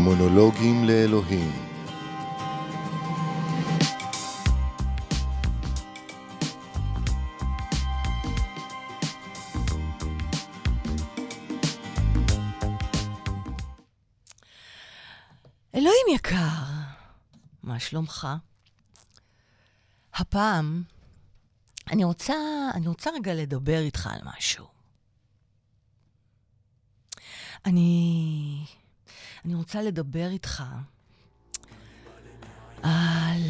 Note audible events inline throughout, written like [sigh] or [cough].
מונולוגים לאלוהים אלוהים יקר, מה שלומך? הפעם אני רוצה, אני רוצה רגע לדבר איתך על משהו. אני, אני רוצה לדבר איתך על,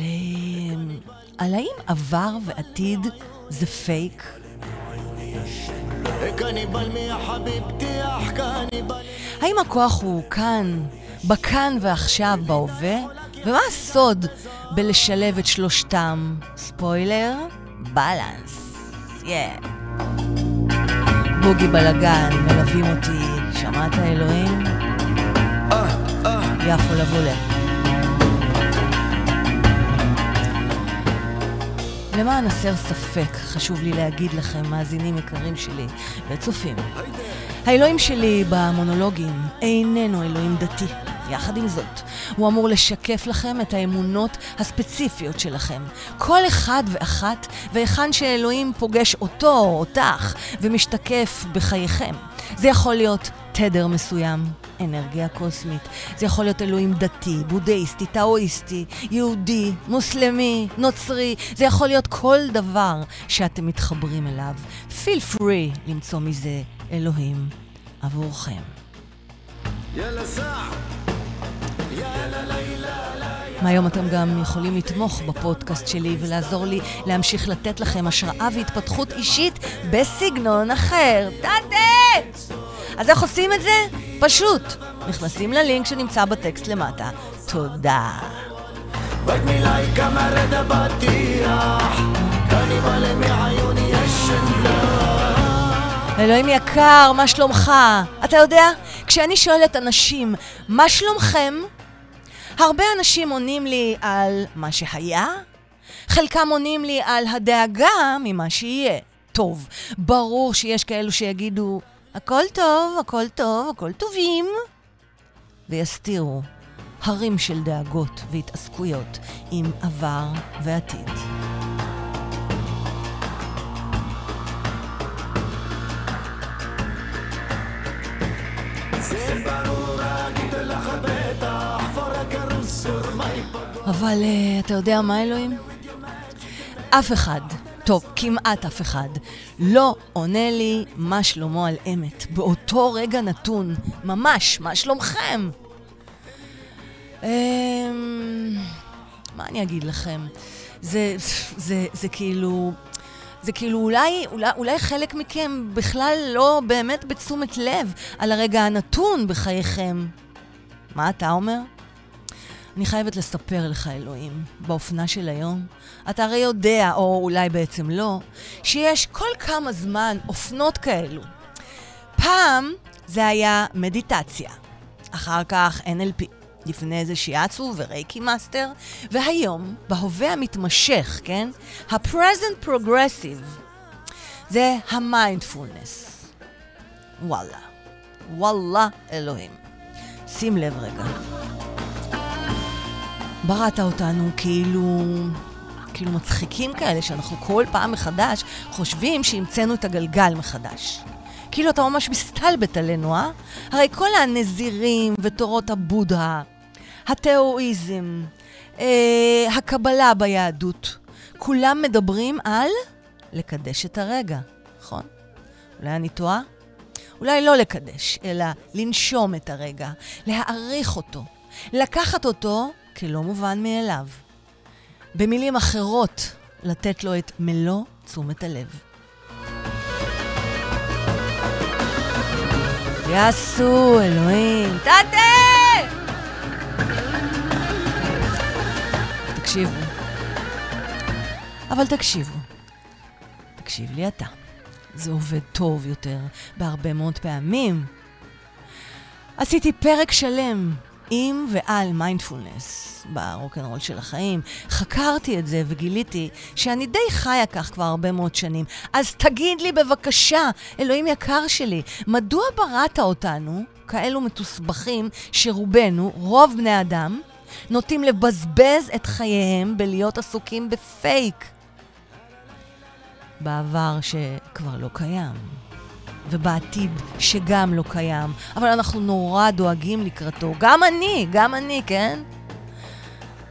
אמ, על האם עבר ועתיד זה פייק? האם הכוח הוא כאן, בכאן ועכשיו, בהווה? ומה הסוד בלשלב את שלושתם? ספוילר, בלנס. יא. בוגי בלגן, מלווים אותי, שמעת אלוהים? יפו לבולה. למען הסר ספק, חשוב לי להגיד לכם, מאזינים יקרים שלי וצופים. האלוהים שלי במונולוגים איננו אלוהים דתי. יחד עם זאת, הוא אמור לשקף לכם את האמונות הספציפיות שלכם. כל אחד ואחת, והיכן שאלוהים פוגש אותו או אותך ומשתקף בחייכם. זה יכול להיות תדר מסוים, אנרגיה קוסמית. זה יכול להיות אלוהים דתי, בודהיסטי, טאואיסטי, יהודי, מוסלמי, נוצרי. זה יכול להיות כל דבר שאתם מתחברים אליו. feel free למצוא מזה אלוהים עבורכם. יאללה סע! מהיום אתם גם יכולים לתמוך בפודקאסט שלי ולעזור לי להמשיך לתת לכם השראה והתפתחות אישית בסגנון אחר. תתה! אז איך עושים את זה? פשוט. נכנסים ללינק שנמצא בטקסט למטה. תודה. אלוהים יקר, מה שלומך? אתה יודע, כשאני שואלת אנשים, מה שלומכם? הרבה אנשים עונים לי על מה שהיה, חלקם עונים לי על הדאגה ממה שיהיה. טוב, ברור שיש כאלו שיגידו, הכל טוב, הכל טוב, הכל טובים, ויסתירו הרים של דאגות והתעסקויות עם עבר ועתיד. אבל uh, אתה יודע מה, אלוהים? אף אחד, טוב, כמעט אף אחד, לא עונה לי מה שלמה על אמת. באותו רגע נתון, ממש, מה שלומכם? Um, מה אני אגיד לכם? זה, זה, זה כאילו... זה כאילו אולי, אולי, אולי חלק מכם בכלל לא באמת בתשומת לב על הרגע הנתון בחייכם. מה אתה אומר? אני חייבת לספר לך, אלוהים, באופנה של היום, אתה הרי יודע, או אולי בעצם לא, שיש כל כמה זמן אופנות כאלו. פעם זה היה מדיטציה, אחר כך NLP, לפני זה שיאצו ורייקי master, והיום, בהווה המתמשך, כן? ה-present progressive, זה המיינדפולנס. וואלה. וואלה, אלוהים. שים לב רגע. בראת אותנו כאילו... כאילו מצחיקים כאלה, שאנחנו כל פעם מחדש חושבים שהמצאנו את הגלגל מחדש. כאילו אתה ממש מסתלבט עלינו, אה? הרי כל הנזירים ותורות הבודהה, התאואיזם, אה, הקבלה ביהדות, כולם מדברים על לקדש את הרגע, נכון? אולי אני טועה? אולי לא לקדש, אלא לנשום את הרגע, להעריך אותו, לקחת אותו כלא מובן מאליו. במילים אחרות, לתת לו את מלוא תשומת הלב. יעשו, אלוהים, תתה! תקשיבו. אבל תקשיבו. תקשיב לי אתה. זה עובד טוב יותר בהרבה מאוד פעמים. עשיתי פרק שלם עם ועל מיינדפולנס ברוקנרול של החיים. חקרתי את זה וגיליתי שאני די חיה כך כבר הרבה מאוד שנים. אז תגיד לי בבקשה, אלוהים יקר שלי, מדוע בראת אותנו כאלו מתוסבכים שרובנו, רוב בני האדם, נוטים לבזבז את חייהם בלהיות עסוקים בפייק. בעבר שכבר לא קיים, ובעתיד שגם לא קיים, אבל אנחנו נורא דואגים לקראתו. גם אני, גם אני, כן?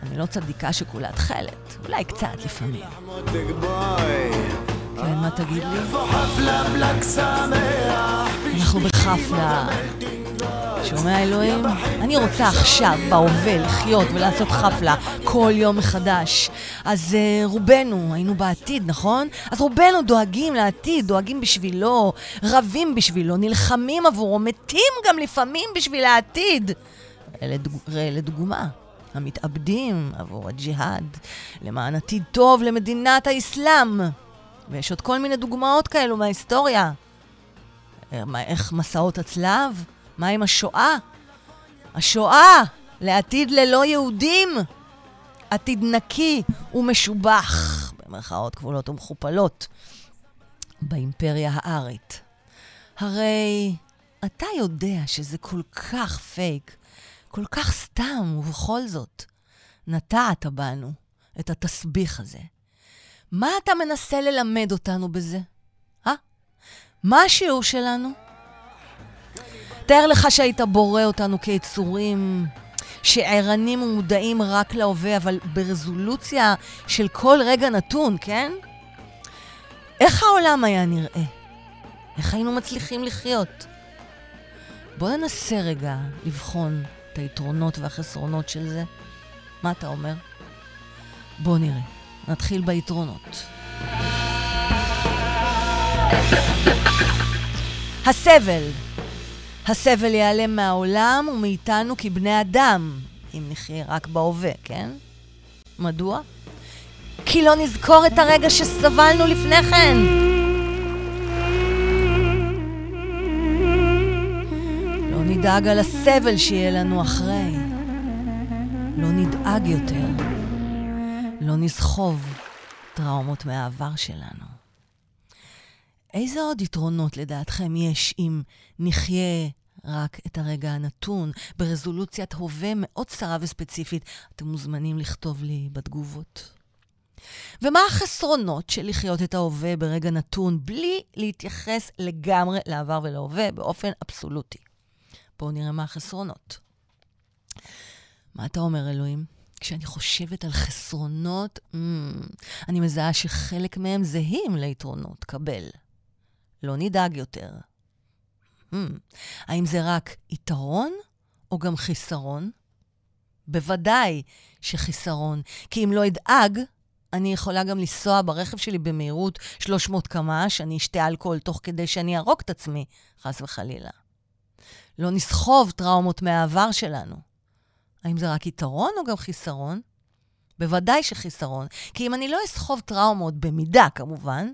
אני לא צדיקה שכולה תכלת, אולי קצת לפעמים. כן, מה תגיד לי? אנחנו בחפלה. שומע אלוהים? אני רוצה עכשיו, בהווה, לחיות ולעשות חפלה כל יום מחדש. אז uh, רובנו היינו בעתיד, נכון? אז רובנו דואגים לעתיד, דואגים בשבילו, רבים בשבילו, נלחמים עבורו, מתים גם לפעמים בשביל העתיד. ראה לדוגמה. המתאבדים עבור הג'יהאד, למען עתיד טוב למדינת האסלאם. ויש עוד כל מיני דוגמאות כאלו מההיסטוריה. איך מסעות הצלב? מה עם השואה? השואה לעתיד ללא יהודים. עתיד נקי ומשובח, במרכאות כבולות ומכופלות, באימפריה הארית. הרי אתה יודע שזה כל כך פייק, כל כך סתם, ובכל זאת, נטעת בנו את התסביך הזה. מה אתה מנסה ללמד אותנו בזה? אה? מה השיעור שלנו? תאר לך שהיית בורא אותנו כיצורים שערנים ומודעים רק להווה, אבל ברזולוציה של כל רגע נתון, כן? איך העולם היה נראה? איך היינו מצליחים לחיות? בוא ננסה רגע לבחון את היתרונות והחסרונות של זה. מה אתה אומר? בוא נראה. נתחיל ביתרונות. הסבל. הסבל ייעלם מהעולם ומאיתנו כבני אדם, אם נחיה רק בהווה, כן? מדוע? כי לא נזכור את הרגע שסבלנו לפני כן. לא נדאג על הסבל שיהיה לנו אחרי. לא נדאג יותר. לא נסחוב טראומות מהעבר שלנו. איזה עוד יתרונות לדעתכם יש אם נחיה רק את הרגע הנתון, ברזולוציית הווה מאוד צרה וספציפית? אתם מוזמנים לכתוב לי בתגובות. ומה החסרונות של לחיות את ההווה ברגע נתון בלי להתייחס לגמרי לעבר ולהווה באופן אבסולוטי? בואו נראה מה החסרונות. מה אתה אומר, אלוהים? כשאני חושבת על חסרונות, mm, אני מזהה שחלק מהם זהים ליתרונות. קבל. לא נדאג יותר. Mm, האם זה רק יתרון או גם חיסרון? בוודאי שחיסרון, כי אם לא אדאג, אני יכולה גם לנסוע ברכב שלי במהירות 300 קמ"ש, אני אשתה אלכוהול תוך כדי שאני אהרוג את עצמי, חס וחלילה. לא נסחוב טראומות מהעבר שלנו. האם זה רק יתרון או גם חיסרון? בוודאי שחיסרון, כי אם אני לא אסחוב טראומות, במידה כמובן,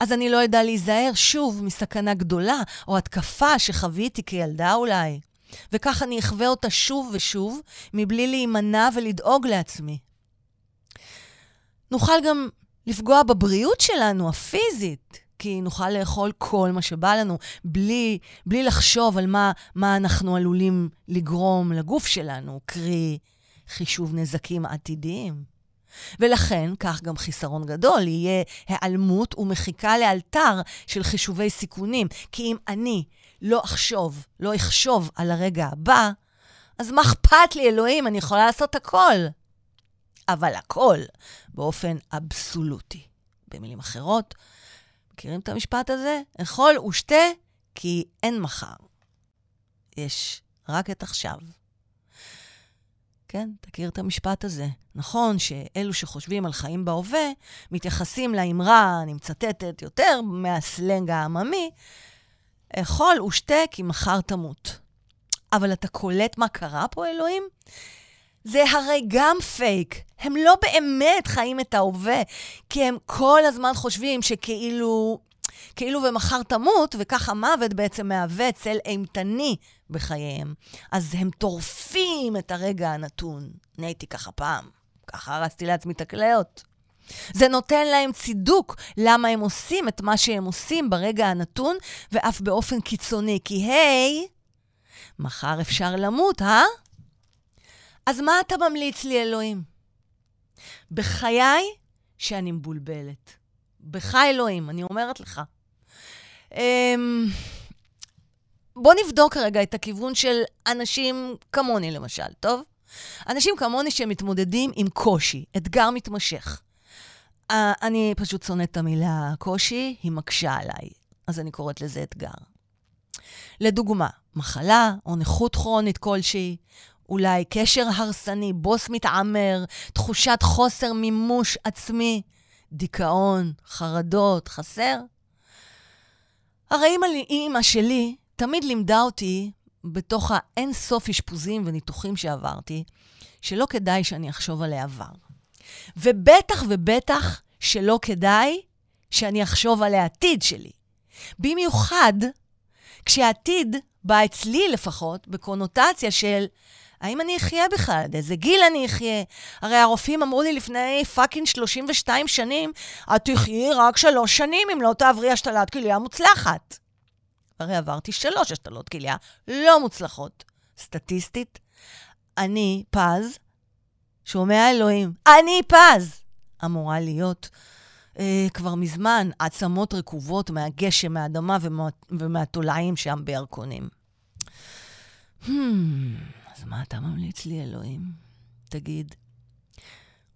אז אני לא אדע להיזהר שוב מסכנה גדולה או התקפה שחוויתי כילדה אולי. וכך אני אחווה אותה שוב ושוב, מבלי להימנע ולדאוג לעצמי. נוכל גם לפגוע בבריאות שלנו, הפיזית, כי נוכל לאכול כל מה שבא לנו, בלי, בלי לחשוב על מה, מה אנחנו עלולים לגרום לגוף שלנו, קרי חישוב נזקים עתידיים. ולכן, כך גם חיסרון גדול, יהיה היעלמות ומחיקה לאלתר של חישובי סיכונים. כי אם אני לא אחשוב, לא אחשוב על הרגע הבא, אז מה אכפת לי, אלוהים? אני יכולה לעשות הכל. אבל הכל באופן אבסולוטי. במילים אחרות, מכירים את המשפט הזה? אכול ושתה, כי אין מחר. יש רק את עכשיו. כן, תכיר את המשפט הזה. נכון שאלו שחושבים על חיים בהווה, מתייחסים לאמרה, אני מצטטת יותר מהסלנג העממי, אכול ושתה כי מחר תמות. אבל אתה קולט מה קרה פה, אלוהים? זה הרי גם פייק. הם לא באמת חיים את ההווה, כי הם כל הזמן חושבים שכאילו... כאילו ומחר תמות, וכך המוות בעצם מהווה צל אימתני בחייהם. אז הם טורפים את הרגע הנתון. אני הייתי ככה פעם, ככה הרסתי לעצמי את הכליות. זה נותן להם צידוק למה הם עושים את מה שהם עושים ברגע הנתון, ואף באופן קיצוני. כי היי, מחר אפשר למות, אה? אז מה אתה ממליץ לי, אלוהים? בחיי שאני מבולבלת. בך, אלוהים, אני אומרת לך. אמ, בוא נבדוק רגע את הכיוון של אנשים כמוני, למשל, טוב? אנשים כמוני שמתמודדים עם קושי, אתגר מתמשך. Uh, אני פשוט שונאת את המילה קושי, היא מקשה עליי, אז אני קוראת לזה אתגר. לדוגמה, מחלה או נכות כרונית כלשהי, אולי קשר הרסני, בוס מתעמר, תחושת חוסר מימוש עצמי, דיכאון, חרדות, חסר. הרי אימא שלי תמיד לימדה אותי, בתוך האין סוף אשפוזים וניתוחים שעברתי, שלא כדאי שאני אחשוב על העבר. ובטח ובטח שלא כדאי שאני אחשוב על העתיד שלי. במיוחד כשהעתיד בא אצלי לפחות בקונוטציה של האם אני אחיה בכלל? עד איזה גיל אני אחיה? הרי הרופאים אמרו לי לפני פאקינג 32 שנים, את תחיי רק שלוש שנים אם לא תעברי השתלת כליה מוצלחת. הרי עברתי שלוש השתלות כליה לא מוצלחות. סטטיסטית, אני פז, שומע אלוהים, אני פז, אמורה להיות אה, כבר מזמן עצמות רקובות מהגשם, מהאדמה ומה, ומהתולעים שם בירקונים. Hmm, מה אתה ממליץ לי, אלוהים? תגיד,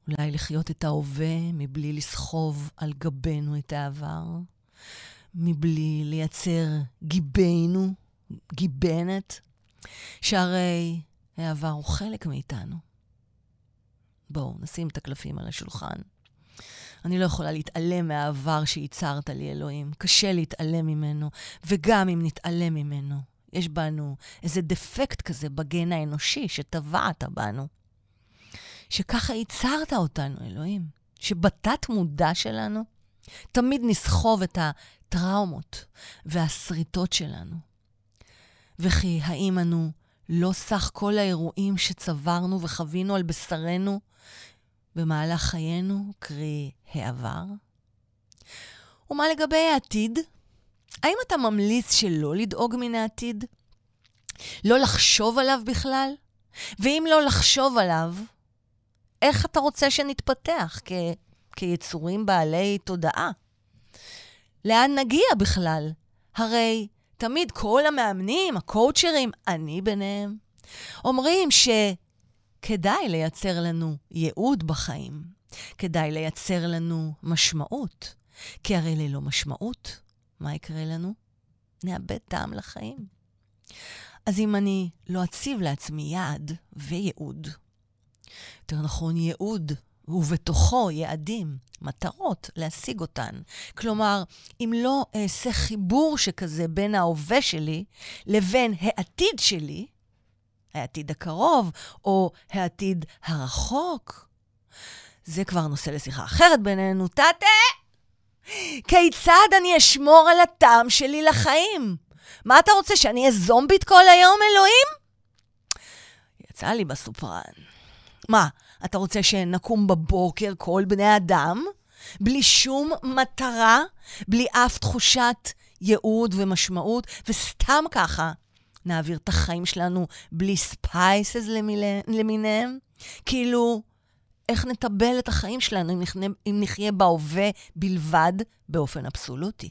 אולי לחיות את ההווה מבלי לסחוב על גבנו את העבר? מבלי לייצר גיבנו, גיבנת? שהרי העבר הוא חלק מאיתנו. בואו, נשים את הקלפים על השולחן. אני לא יכולה להתעלם מהעבר שייצרת לי, אלוהים. קשה להתעלם ממנו, וגם אם נתעלם ממנו, יש בנו איזה דפקט כזה בגן האנושי שטבעת בנו. שככה ייצרת אותנו, אלוהים. שבתת מודע שלנו תמיד נסחוב את הטראומות והשריטות שלנו. וכי האם אנו לא סך כל האירועים שצברנו וחווינו על בשרנו במהלך חיינו, קרי העבר? ומה לגבי העתיד? האם אתה ממליץ שלא לדאוג מן העתיד? לא לחשוב עליו בכלל? ואם לא לחשוב עליו, איך אתה רוצה שנתפתח כ... כיצורים בעלי תודעה? לאן נגיע בכלל? הרי תמיד כל המאמנים, הקואוצ'רים, אני ביניהם, אומרים שכדאי לייצר לנו ייעוד בחיים, כדאי לייצר לנו משמעות, כי הרי ללא משמעות מה יקרה לנו? נאבד טעם לחיים. אז אם אני לא אציב לעצמי יעד וייעוד, יותר נכון ייעוד, ובתוכו יעדים, מטרות, להשיג אותן. כלומר, אם לא אעשה חיבור שכזה בין ההווה שלי לבין העתיד שלי, העתיד הקרוב או העתיד הרחוק, זה כבר נושא לשיחה אחרת בינינו. תתה! כיצד אני אשמור על הטעם שלי לחיים? מה אתה רוצה, שאני אהיה זומבית כל היום, אלוהים? יצא לי בסופרן. מה, אתה רוצה שנקום בבוקר כל בני אדם, בלי שום מטרה, בלי אף תחושת ייעוד ומשמעות, וסתם ככה נעביר את החיים שלנו בלי ספייסס למיניהם? כאילו, איך נטבל את החיים שלנו אם נחיה, אם נחיה בהווה בלבד באופן אבסולוטי.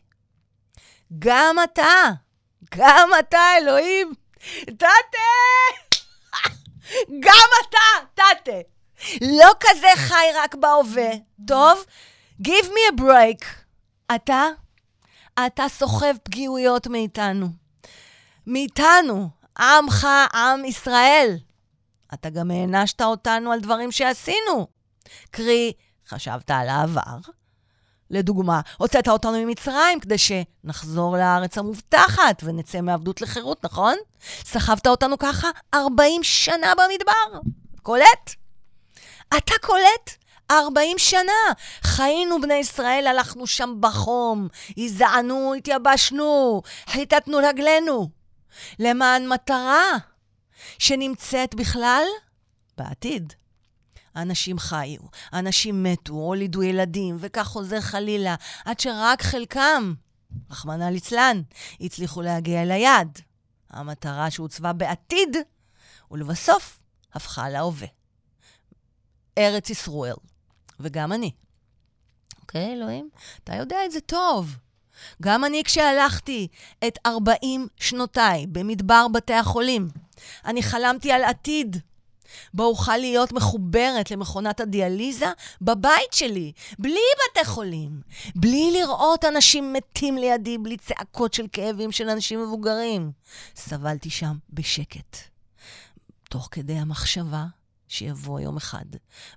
גם אתה, גם אתה, אלוהים, תתה! גם אתה, תתה. לא כזה חי רק בהווה, טוב? Give me a break. אתה, אתה סוחב פגיעויות מאיתנו. מאיתנו, עמך, עם ישראל. אתה גם הענשת אותנו על דברים שעשינו. קרי, חשבת על העבר. לדוגמה, הוצאת אותנו ממצרים כדי שנחזור לארץ המובטחת ונצא מעבדות לחירות, נכון? סחבת אותנו ככה 40 שנה במדבר. קולט? אתה קולט? 40 שנה. חיינו בני ישראל, הלכנו שם בחום, הזענו, התייבשנו, חיטטנו רגלינו. למען מטרה שנמצאת בכלל בעתיד. אנשים חיו, אנשים מתו, הולידו ילדים, וכך חוזר חלילה, עד שרק חלקם, רחמנא ליצלן, הצליחו להגיע אל היעד. המטרה שהוצבה בעתיד, ולבסוף הפכה להווה. ארץ ישראל, וגם אני. אוקיי, אלוהים? אתה יודע את זה טוב. גם אני כשהלכתי את 40 שנותיי במדבר בתי החולים, אני חלמתי על עתיד בו אוכל להיות מחוברת למכונת הדיאליזה בבית שלי, בלי בתי חולים, בלי לראות אנשים מתים לידי, בלי צעקות של כאבים של אנשים מבוגרים. סבלתי שם בשקט, תוך כדי המחשבה שיבוא יום אחד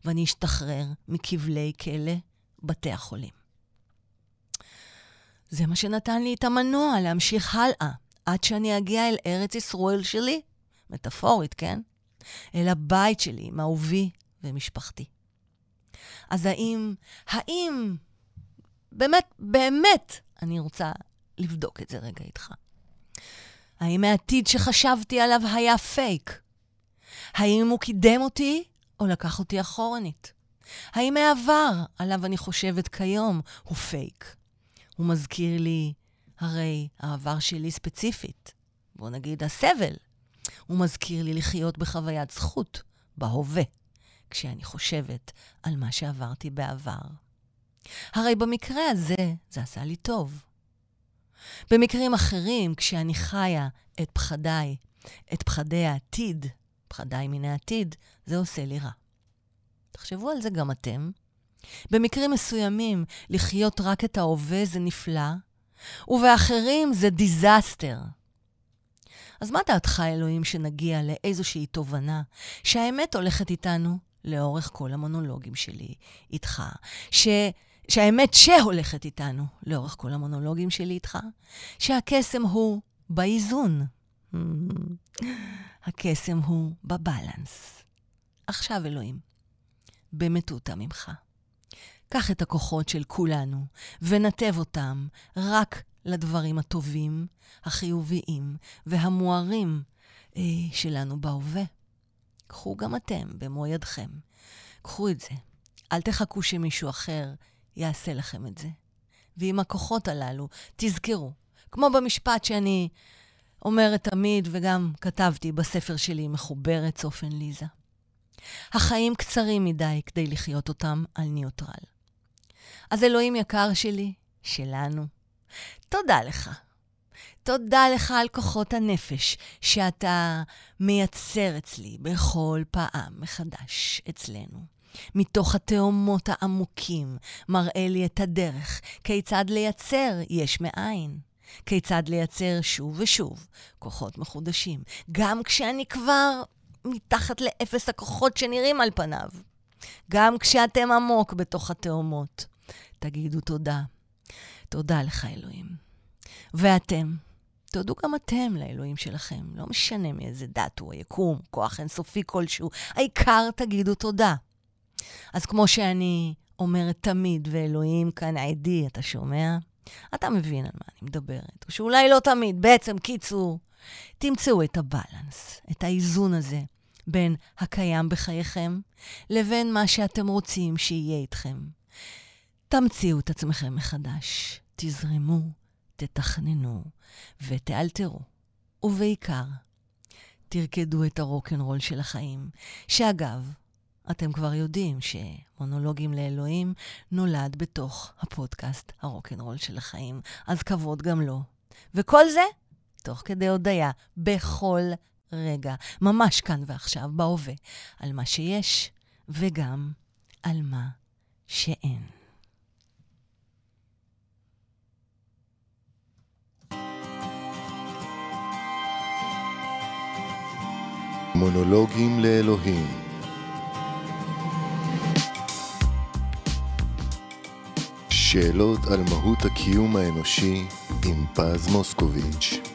ואני אשתחרר מכבלי כלא בתי החולים. זה מה שנתן לי את המנוע להמשיך הלאה, עד שאני אגיע אל ארץ ישראל שלי. מטאפורית, כן? אל הבית שלי עם אהובי ומשפחתי. אז האם, האם, באמת, באמת, אני רוצה לבדוק את זה רגע איתך. האם העתיד שחשבתי עליו היה פייק? האם הוא קידם אותי או לקח אותי אחורנית? האם העבר עליו אני חושבת כיום הוא פייק? הוא מזכיר לי, הרי העבר שלי ספציפית, בוא נגיד הסבל, הוא מזכיר לי לחיות בחוויית זכות, בהווה, כשאני חושבת על מה שעברתי בעבר. הרי במקרה הזה זה עשה לי טוב. במקרים אחרים, כשאני חיה את פחדיי, את פחדי העתיד, פחדיי מן העתיד, זה עושה לי רע. תחשבו על זה גם אתם. במקרים מסוימים, לחיות רק את ההווה זה נפלא, ובאחרים זה דיזסטר. אז מה דעתך, אלוהים, שנגיע לאיזושהי תובנה שהאמת הולכת איתנו לאורך כל המונולוגים שלי איתך? ש... שהאמת שהולכת איתנו לאורך כל המונולוגים שלי איתך, שהקסם הוא באיזון. [laughs] הקסם הוא בבלנס. עכשיו, אלוהים, במטותא ממך. קח את הכוחות של כולנו ונתב אותם רק לדברים הטובים, החיוביים והמוארים אה, שלנו בהווה. קחו גם אתם במו ידכם. קחו את זה. אל תחכו שמישהו אחר יעשה לכם את זה. ועם הכוחות הללו, תזכרו, כמו במשפט שאני אומרת תמיד, וגם כתבתי בספר שלי, מחוברת צופן ליזה. החיים קצרים מדי כדי לחיות אותם על ניוטרל. אז אלוהים יקר שלי, שלנו, תודה לך. תודה לך על כוחות הנפש שאתה מייצר אצלי בכל פעם מחדש אצלנו. מתוך התאומות העמוקים מראה לי את הדרך, כיצד לייצר יש מאין. כיצד לייצר שוב ושוב כוחות מחודשים, גם כשאני כבר מתחת לאפס הכוחות שנראים על פניו. גם כשאתם עמוק בתוך התאומות. תגידו תודה. תודה לך, אלוהים. ואתם, תודו גם אתם לאלוהים שלכם. לא משנה מאיזה דת הוא, היקום, כוח אינסופי כלשהו. העיקר תגידו תודה. אז כמו שאני אומרת תמיד, ואלוהים כאן עדי, אתה שומע? אתה מבין על מה אני מדברת. או שאולי לא תמיד, בעצם, קיצור, תמצאו את הבלנס, את האיזון הזה בין הקיים בחייכם לבין מה שאתם רוצים שיהיה איתכם. תמציאו את עצמכם מחדש, תזרמו, תתכננו ותאלתרו. ובעיקר, תרקדו את הרוקנרול של החיים, שאגב, אתם כבר יודעים שמונולוגים לאלוהים נולד בתוך הפודקאסט הרוקנרול של החיים, אז כבוד גם לו. וכל זה תוך כדי הודיה, בכל רגע, ממש כאן ועכשיו, בהווה, על מה שיש וגם על מה שאין. מונולוגים לאלוהים. שאלות על מהות הקיום האנושי עם פז מוסקוביץ'